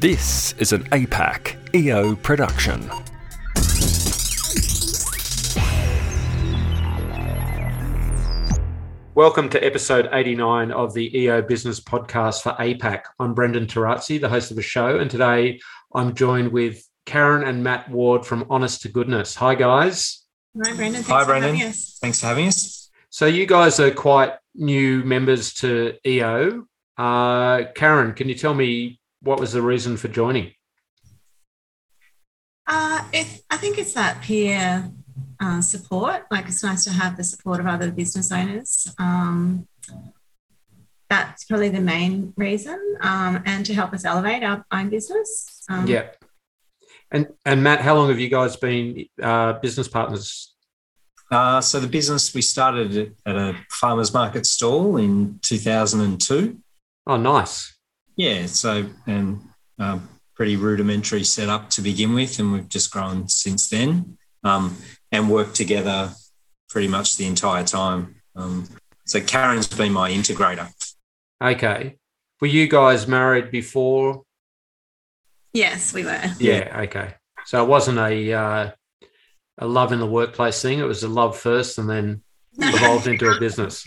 This is an APAC EO production. Welcome to episode 89 of the EO Business Podcast for APAC. I'm Brendan Tarazzi, the host of the show, and today I'm joined with Karen and Matt Ward from Honest to Goodness. Hi, guys. Hi, Brendan. Thanks Hi, for Brendan. having us. Thanks for having us. So, you guys are quite new members to EO. Uh, Karen, can you tell me what was the reason for joining? Uh, it, I think it's that peer uh, support. Like it's nice to have the support of other business owners. Um, that's probably the main reason, um, and to help us elevate our own business. Um, yeah. And and Matt, how long have you guys been uh, business partners? Uh, so the business we started at a farmers market stall in 2002. Oh, nice. Yeah, so and um, pretty rudimentary setup to begin with, and we've just grown since then um, and worked together pretty much the entire time. Um, so Karen's been my integrator. Okay. Were you guys married before? Yes, we were. Yeah. Okay. So it wasn't a uh, a love in the workplace thing. It was a love first, and then evolved into a business.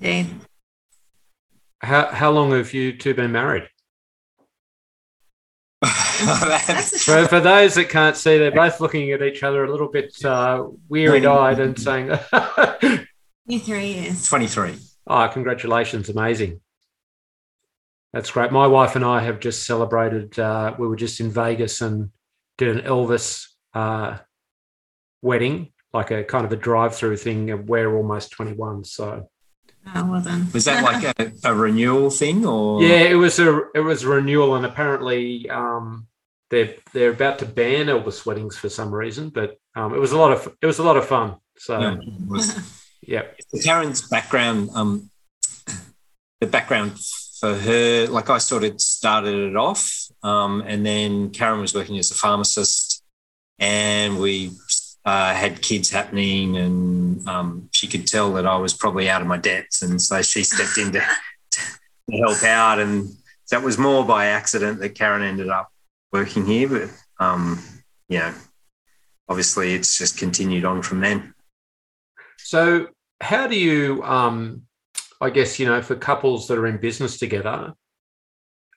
Indeed. How how long have you two been married? That's For, for those that can't see, they're both looking at each other a little bit uh, weary eyed and saying, new three years. 23. "Oh, congratulations! Amazing." That's great. My wife and I have just celebrated. Uh, we were just in Vegas and did an Elvis uh, wedding, like a kind of a drive-through thing. And we're almost twenty-one, so Oh, well done. Was that like a, a renewal thing or? yeah, it was a it was a renewal, and apparently um, they're they're about to ban Elvis weddings for some reason. But um, it was a lot of it was a lot of fun. So Yeah, was. yeah, Karen's background, um, the background for her, like I sort of started it off, um, and then Karen was working as a pharmacist, and we uh, had kids happening, and um, she could tell that I was probably out of my depth, and so she stepped in to, to help out, and that was more by accident that Karen ended up working here, but um, know, obviously it's just continued on from then. So, how do you, um, I guess, you know, for couples that are in business together,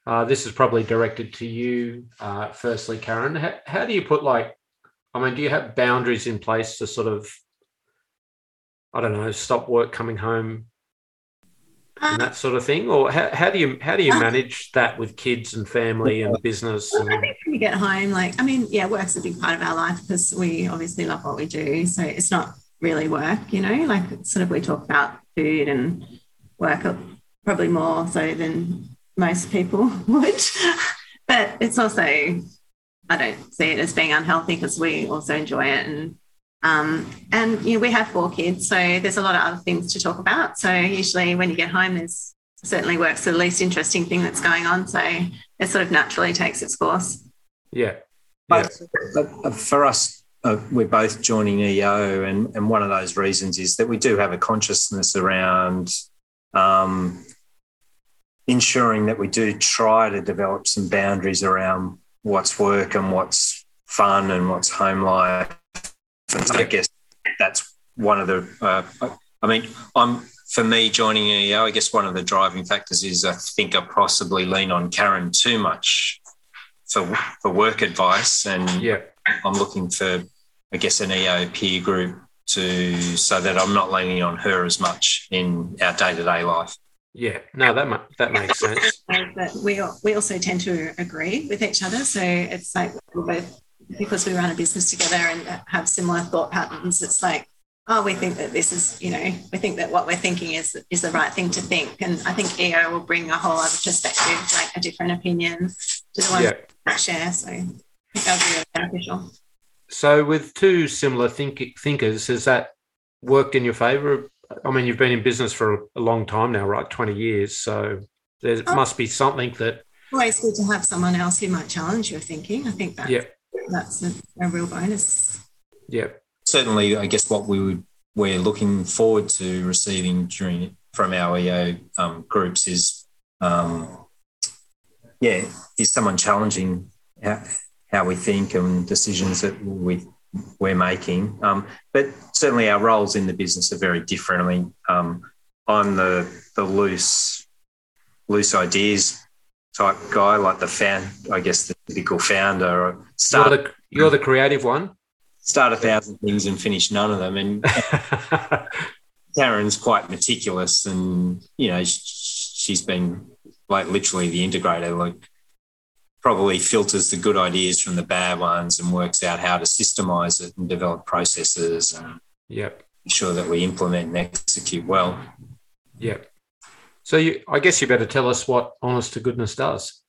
uh, this is probably directed to you, uh, firstly, Karen. How, how do you put, like, I mean, do you have boundaries in place to sort of, I don't know, stop work coming home and that sort of thing, or how, how do you how do you uh, manage that with kids and family and business? Well, I think when we get home, like, I mean, yeah, work's a big part of our life because we obviously love what we do. So it's not really work, you know, like sort of we talk about food and work probably more so than most people would. but it's also, I don't see it as being unhealthy because we also enjoy it. And, um, and, you know, we have four kids. So there's a lot of other things to talk about. So usually when you get home, there's certainly work's the least interesting thing that's going on. So it sort of naturally takes its course. yeah, But uh, for us, uh, we're both joining EO, and, and one of those reasons is that we do have a consciousness around um, ensuring that we do try to develop some boundaries around what's work and what's fun and what's home life. And I guess that's one of the. Uh, I mean, I'm for me joining EO. I guess one of the driving factors is I think I possibly lean on Karen too much for for work advice, and yeah. I'm looking for, I guess, an EO peer group to so that I'm not leaning on her as much in our day to day life. Yeah, no, that ma- that makes sense. But we we also tend to agree with each other. So it's like we're both because we run a business together and have similar thought patterns. It's like, oh, we think that this is, you know, we think that what we're thinking is is the right thing to think. And I think EO will bring a whole other perspective, like a different opinion to the one Yeah. we share. So I think that'll be really beneficial. So, with two similar think- thinkers, has that worked in your favor? I mean, you've been in business for a long time now, right? 20 years. So, there Oh. must be something that, Always good to have someone else who might challenge your thinking. I think that yeah, that's a, a real bonus. yeah, Certainly, I guess what we would we're looking forward to receiving during from our EO um, groups is um, yeah, is someone challenging how, how we think and decisions that we we're making. Um, but certainly our roles in the business are very different. I mean, um, I'm the the loose loose ideas type guy, like the fan, I guess the typical founder. Start, you're, the, you're the creative one. Start a thousand things and finish none of them. And Karen's quite meticulous, and you know she's been like literally the integrator. Like probably filters the good ideas from the bad ones and works out how to systemize it and develop processes and yep. ensure that we implement and execute well. Yep. So you, I guess you better tell us what honest to goodness does.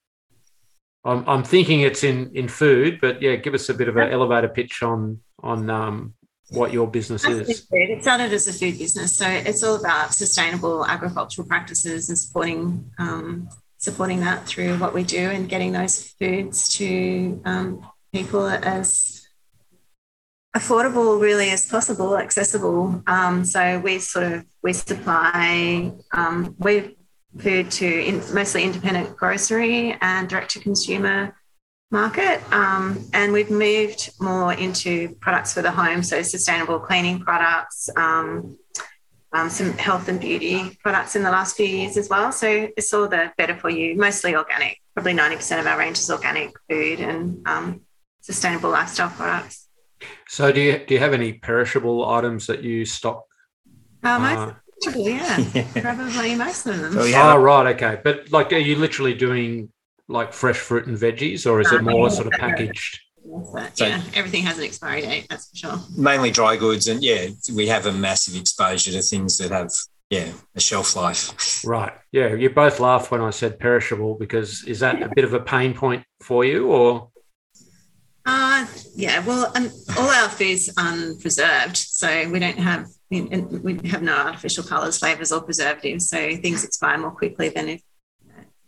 I'm, I'm thinking it's in in food, but yeah, give us a bit of an elevator pitch on on um, what your business is. It started as a food business, so it's all about sustainable agricultural practices and supporting um, supporting that through what we do and getting those foods to um, people as affordable really as possible accessible. Um, so we sort of we supply um, we food to in, mostly independent grocery and direct to consumer market. Um, and we've moved more into products for the home so sustainable cleaning products um, um, some health and beauty products in the last few years as well. So it's all the better for you, mostly organic. Probably 90% of our range is organic food and um, sustainable lifestyle products. So do you do you have any perishable items that you stock? Uh, most uh, yeah. yeah. Probably most of them. Oh, yeah. oh, right, okay. But like, are you literally doing like fresh fruit and veggies, or is it more sort of packaged? But so, yeah, everything has an expiry date, that's for sure. Mainly dry goods, and yeah, we have a massive exposure to things that have yeah a shelf life. Right. Yeah, you both laughed when I said perishable because is that a bit of a pain point for you, or? Uh, yeah, well, um, all our food's unpreserved, so we don't have we have no artificial colours, flavours, or preservatives. So things expire more quickly than if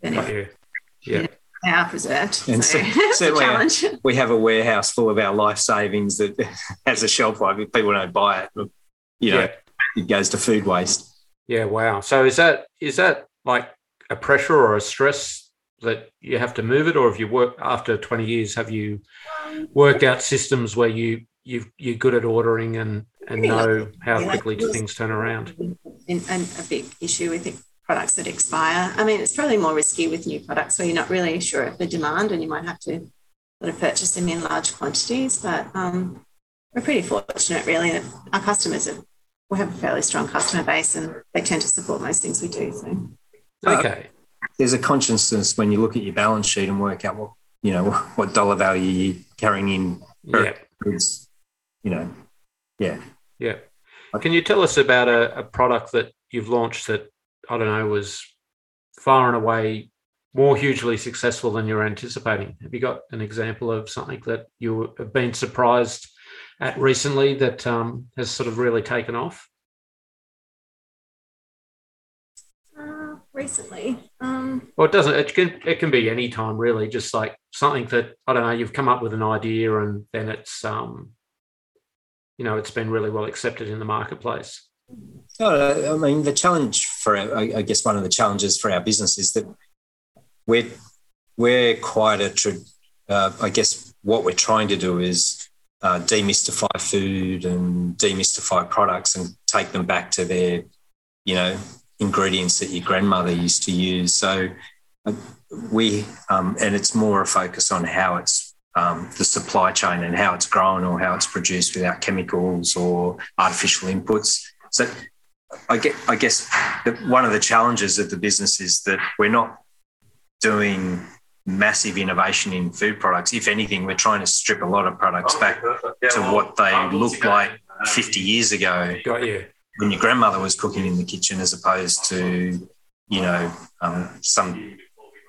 than if, yeah they are preserved. And so, certainly, uh, we have a warehouse full of our life savings that has a shelf life. If people don't buy it, you know, yeah. it goes to food waste. Yeah, wow. So is that is that like a pressure or a stress that you have to move it, or have you worked after twenty years? Have you worked out systems where you you you're good at ordering and and know how quickly things turn around? And, and a big issue with it products that expire. I mean, it's probably more risky with new products where you're not really sure of the demand and you might have to sort of purchase them in large quantities. But um, we're pretty fortunate, really, that our customers are, we have a fairly strong customer base and they tend to support most things we do. So, okay. Uh, there's a consciousness when you look at your balance sheet and work out what you know what dollar value you're carrying in. Yeah. You know, yeah. Yeah. Can you tell us about a, a product that you've launched that I don't know, was far and away more hugely successful than you're anticipating. Have you got an example of something that you have been surprised at recently that um, has sort of really taken off? Uh, recently, um... well, it doesn't. It can it can be any time really. Just like something that I don't know. You've come up with an idea and then it's um, you know, it's been really well accepted in the marketplace. Oh, I mean, the challenge for I guess one of the challenges for our business is that we're we're quite a, uh, I guess what we're trying to do is uh, demystify food and demystify products and take them back to their, you know, ingredients that your grandmother used to use. So uh, we, um, and it's more a focus on how it's um, the supply chain and how it's grown or how it's produced without chemicals or artificial inputs. So I get, I guess one of the challenges of the business is that we're not doing massive innovation in food products. If anything, we're trying to strip a lot of products back to what they looked like 50 years ago. Got you. When your grandmother was cooking in the kitchen, as opposed to, you know, um, some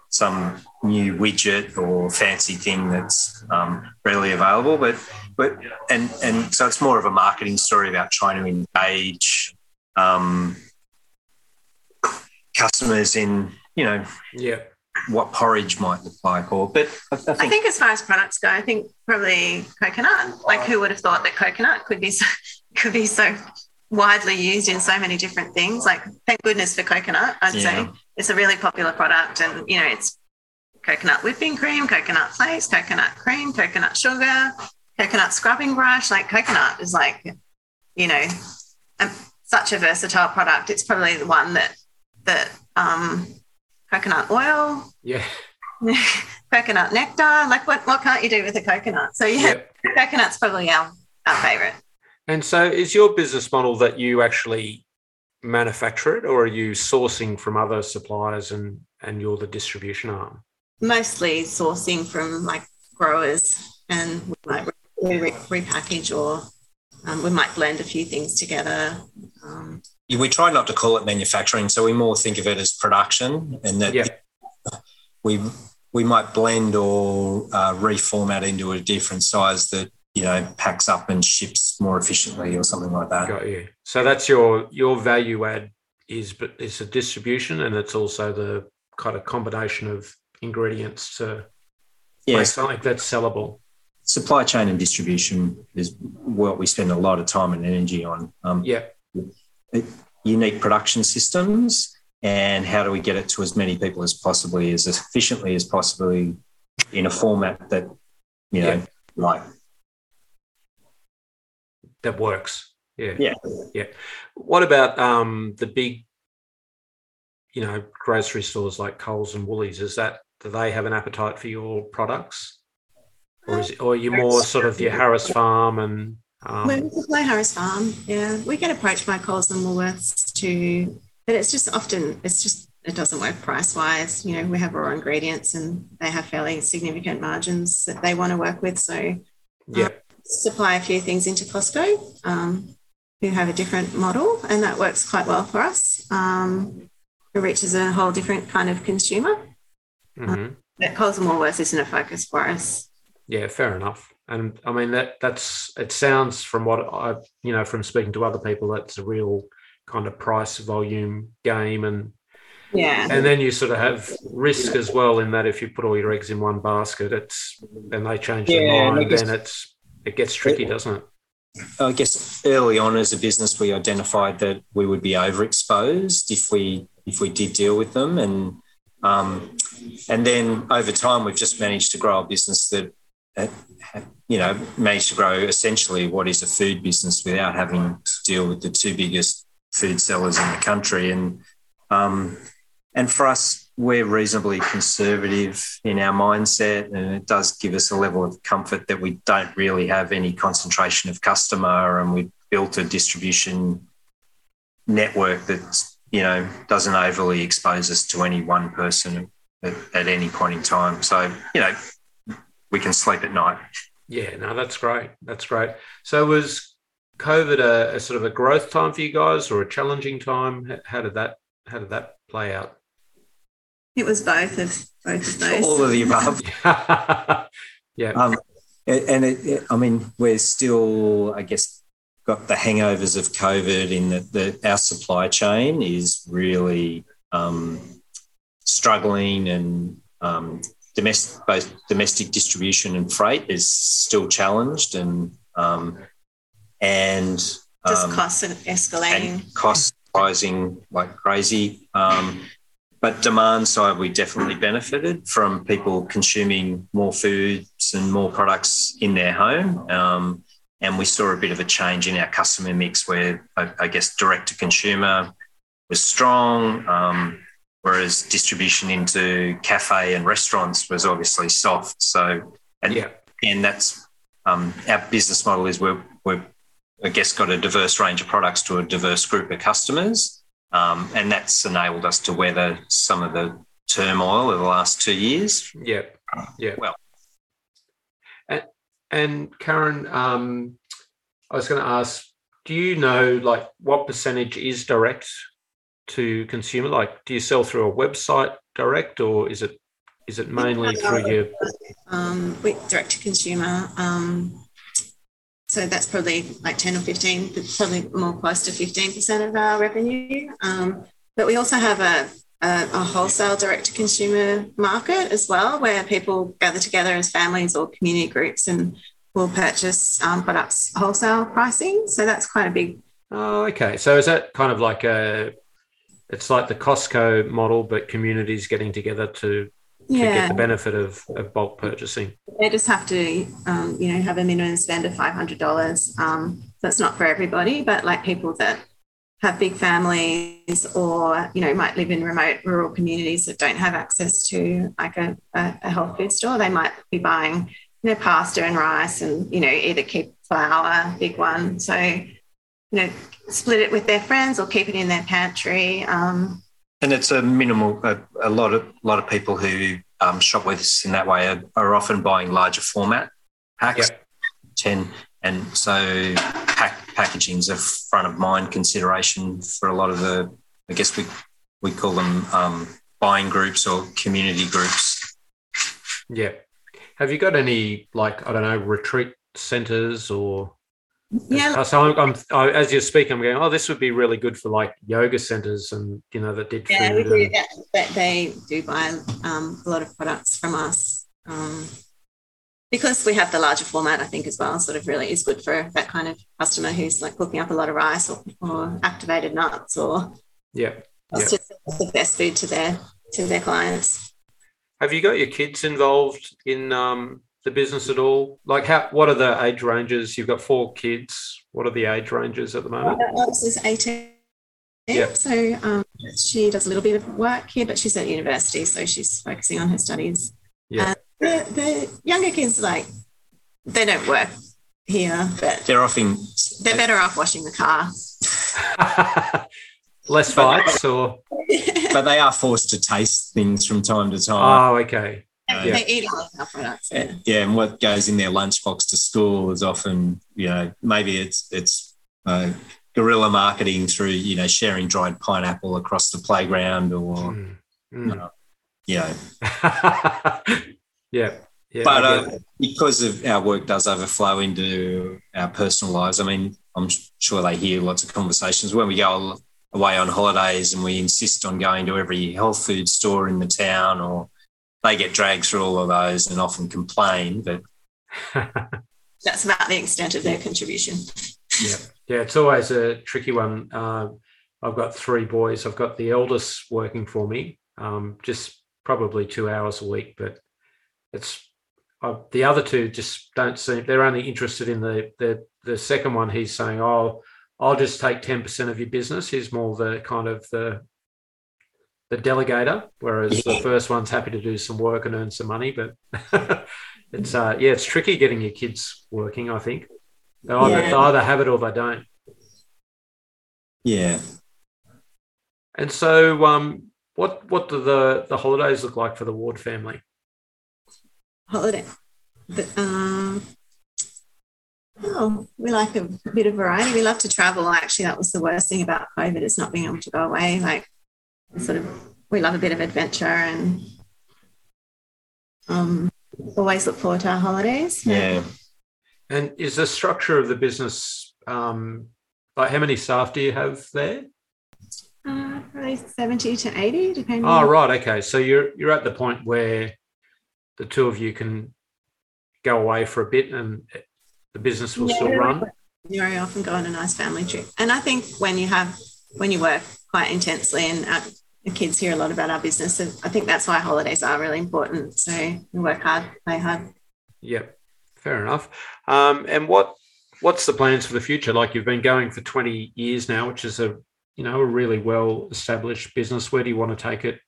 some new widget or fancy thing that's um, readily available. But but and and so it's more of a marketing story about trying to engage um, customers in you know yeah what porridge might look like or but I, I, think, I think as far as products go I think probably coconut like who would have thought that coconut could be so, could be so widely used in so many different things like thank goodness for coconut I'd yeah. say it's a really popular product and you know it's coconut whipping cream, coconut flakes, coconut cream, coconut sugar, coconut scrubbing brush. Like coconut is like, you know, a, such a versatile product. It's probably the one that that um, coconut oil, Yeah. coconut nectar. Like what what can't you do with a coconut? So yeah, Yep. coconut's probably our our favorite. And so, is your business model that you actually manufacture it, or are you sourcing from other suppliers and and you're the distribution arm? Mostly sourcing from like growers, and we might re- re- repackage or um, we might blend a few things together. Um, we try not to call it manufacturing, so we more think of it as production, and that Yeah. we we might blend or uh, reformat into a different size that you know packs up and ships more efficiently or something like that. Got you. So that's your your value add is but it's a distribution and it's also the kind of combination of ingredients to make Yes, something that's sellable. supply chain and distribution is what we spend a lot of time and energy on. Um, Yeah. unique production systems and how do we get it to as many people as possibly as efficiently as possibly in a format that you know Yeah. like That works. Yeah. Yeah. Yeah. What about um the big, you know, grocery stores like Coles and Woolies? Is that do they have an appetite for your products? Or is it, or are you more sort of your Harris Farm and um, we supply Harris Farm. Yeah, we get approached by Coles and Woolworths to, but it's just often it's just it doesn't work price wise. You know, we have raw ingredients and they have fairly significant margins that they want to work with. So yeah, supply a few things into Costco, um, who have a different model, and that works quite well for us. Um, it reaches a whole different kind of consumer. hmm But Coles and Woolworths isn't a focus for us. yeah, fair enough. And I mean that that's it sounds from what I you know from speaking to other people that's a real kind of price volume game and Yeah, and then you sort of have risk as well in that if you put all your eggs in one basket, it's and they change Yeah, their and I mind, then it's it gets tricky, doesn't it? I guess early on as a business, we identified that we would be overexposed if we if we did deal with them, and um, and then over time, we've just managed to grow a business that, uh, you know, managed to grow essentially what is a food business without having to deal with the two biggest food sellers in the country, and um, and for us, we're reasonably conservative in our mindset, and it does give us a level of comfort that we don't really have any concentration of customer, and we've built a distribution network that you know doesn't overly expose us to any one person at, at any point in time. So you know, we can sleep at night. Yeah, no, that's great. That's great. So was COVID a, a sort of a growth time for you guys or a challenging time? How did that how did that play out? It was both of both of those. All of the above. yeah, Um, and it, it, I mean, we're still, I guess, got the hangovers of COVID in that the, our supply chain is really um, struggling and um, domestic, both domestic distribution and freight is still challenged and um, and Just um, costs escalating. and costs rising like crazy. Um, but demand side, we definitely benefited from people consuming more foods and more products in their home. Um, and we saw a bit of a change in our customer mix where I, I guess direct to consumer was strong, um, whereas distribution into cafe and restaurants was obviously soft. So, and, yeah, and that's um, our business model is we're, we're I guess, got a diverse range of products to a diverse group of customers. Um, and that's enabled us to weather some of the turmoil of the last two years. yeah, yeah. Well. and, and Karen, um, I was going to ask, do you know like what percentage is direct to consumer? Like, do you sell through a website direct, or is it is it mainly through your um, with direct to consumer. Um, so that's probably like 10 or 15, but probably more close to 15% of our revenue. Um, but we also have a, a, a wholesale direct to consumer market as well, where people gather together as families or community groups and will purchase um, products wholesale pricing. So that's quite a big, Oh, okay. So is that kind of like a? It's like the Costco model, but communities getting together to Yeah. get the benefit of, of bulk purchasing. They just have to, um, you know, have a minimum spend of five hundred dollars. Um, that's not for everybody, but like people that have big families or you know might live in remote rural communities that don't have access to like a, a, a health food store, they might be buying you know pasta and rice and you know either keep flour, big one. So you know split it with their friends or keep it in their pantry. Um, And it's a minimal. A, a lot of a lot of people who um, shop with us in that way are, are often buying larger format packs, Yep. ten, and so pack, packaging is a front of mind consideration for a lot of the. I guess we we call them um, buying groups or community groups. Yeah. Have you got any like I don't know retreat centers or? Yeah, So I'm, I'm I, as you're speaking, I'm going. Oh, this would be really good for like yoga centers and you know that did Yeah, we food. do. and- That, they do buy um, a lot of products from us um, because we have the larger format. I think as well, sort of really is good for that kind of customer who's like cooking up a lot of rice or, or activated nuts or yeah. it's just the best food to their to their clients. Have you got your kids involved in um, the business at all? Like, how? What are the age ranges? You've got four kids. What are the age ranges at the moment? Alex is eighteen. Yeah. So um, she does a little bit of work here, but she's at university, so she's focusing on her studies. Yeah. the, the younger kids, like, they don't work here, but They're often they're better off washing the car. Less fights, or but they are forced to taste things from time to time. oh, okay. They Yeah. eat a lot of our products. Yeah. yeah, and what goes in their lunchbox to school is often, you know, maybe it's it's uh, guerrilla marketing through, you know, sharing dried pineapple across the playground, or Mm. Mm. you know, yeah. Yeah. but uh, because of our work does overflow into our personal lives. I mean, I'm sure they hear lots of conversations when we go away on holidays and we insist on going to every health food store in the town, or they get dragged through all of those and often complain. But That's about the extent of their contribution. yeah. Yeah. It's always a tricky one. Um, I've got three boys. I've got the eldest working for me, um, just probably two hours a week, but it's uh, the other two just don't seem they're only interested in the the the second one. He's saying, "Oh, I'll just take ten percent of your business." He's more the kind of the the delegator, whereas the first one's happy to do some work and earn some money. But it's uh, yeah, it's tricky getting your kids working. I think they either, Yeah. they either have it or they don't. yeah, And so, um, what what do the the holidays look like for the Ward family? Holiday. But, um, oh, we like a bit of variety. We love to travel. Actually, that was the worst thing about COVID is not being able to go away. Like, sort of, we love a bit of adventure and um, always look forward to our holidays. yeah. And is the structure of the business um, like how many staff do you have there? Uh, probably 70 to 80, depending. Oh, right. Okay. So you're you're at the point where the two of you can go away for a bit and the business will Yeah, still run. very often go on a nice family trip. And I think when you have when you work quite intensely and uh, the kids hear a lot about our business, and I think that's why holidays are really important. So we work hard, play hard. Yep. Fair enough. Um, and what what's the plans for the future? Like you've been going for 20 years now, which is a you know a really well established business. Where do you want to take it?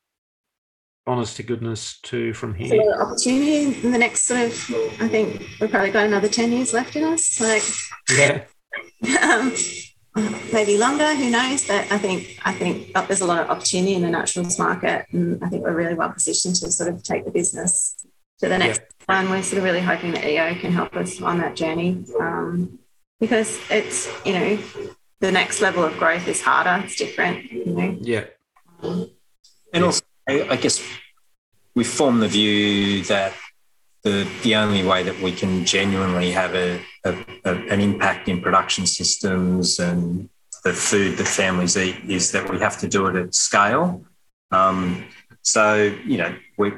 Honest to goodness, to from So here. opportunity in the next sort of, I think we've probably got another 10 years left in us. Like Yeah. um, maybe longer, who knows? But I think I think there's a lot of opportunity in the naturals market, and I think we're really well positioned to sort of take the business to the next one. We're sort of really hoping that EO can help us on that journey um, because it's you know the next level of growth is harder, it's different, you know. Yeah. And also, I I guess we form the view that the the only way that we can genuinely have a, a, a an impact in production systems and the food that families eat is that we have to do it at scale. Um, so you know, we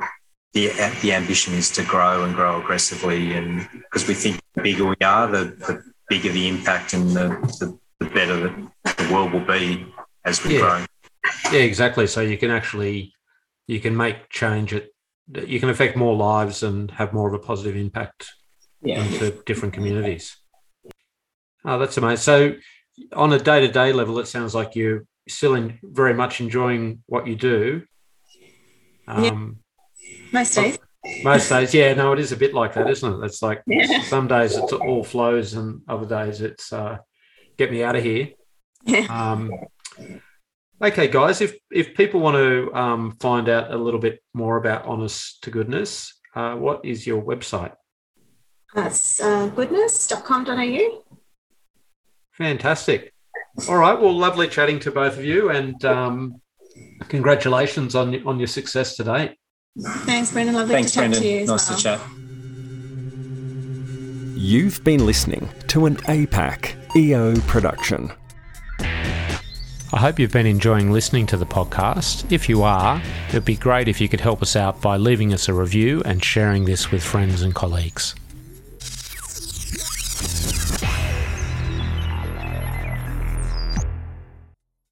the the ambition is to grow and grow aggressively, and because we think the bigger we are, the, the bigger the impact and the, the, the better the, the world will be as we Yeah. grow. Yeah, exactly. So you can actually you can make change at you can affect more lives and have more of a positive impact Yeah. into different communities. Oh, that's amazing. So, on a day to day level, it sounds like you're still in, very much enjoying what you do. Um, Most days. Most days, yeah, no, it is a bit like that, isn't it? It's like Yeah. some days it's all flows, and other days it's uh, get me out of here. Yeah. Um, okay, guys, if if people want to um, find out a little bit more about Honest to Goodness, uh, what is your website? That's uh, goodness.com.au. Fantastic. All right, well, lovely chatting to both of you, and um, congratulations on on your success today. Thanks, Brendan. Lovely Thanks, to chat Brendan. to you. as Nice well. to chat. You've been listening to an APAC EO production. I hope you've been enjoying listening to the podcast. If you are, it would be great if you could help us out by leaving us a review and sharing this with friends and colleagues.